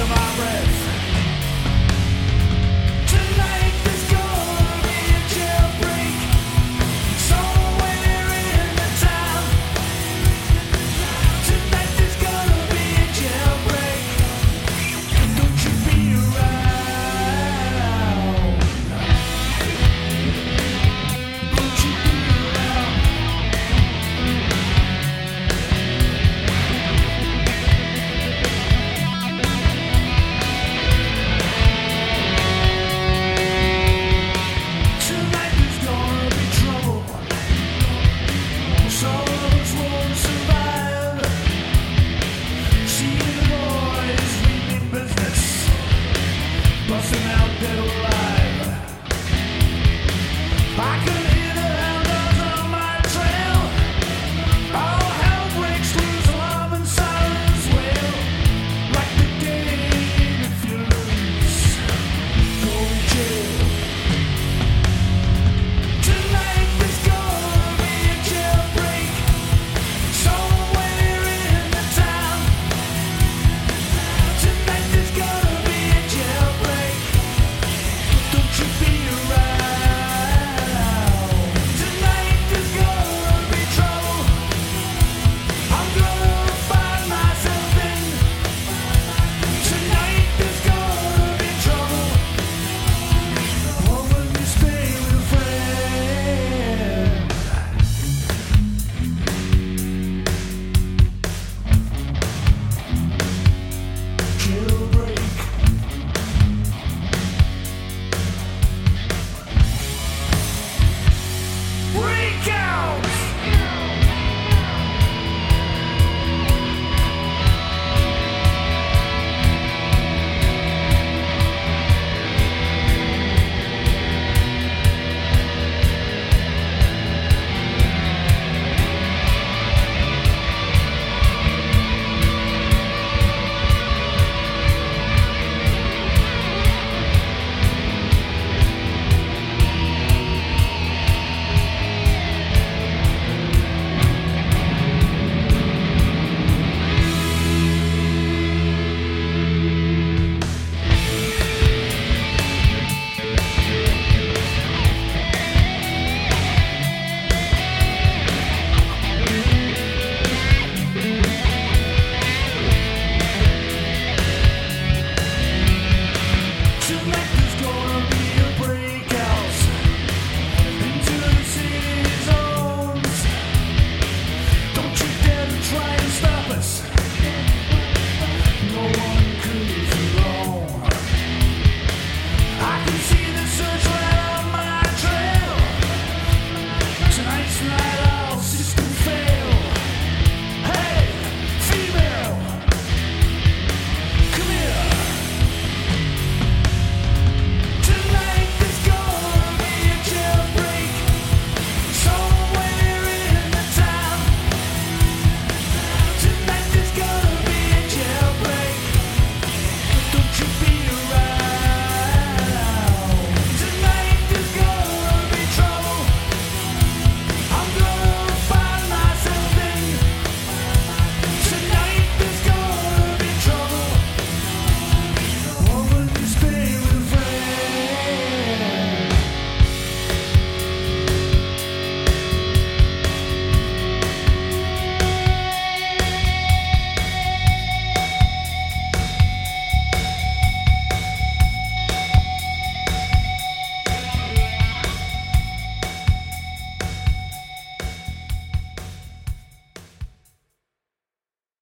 the bread.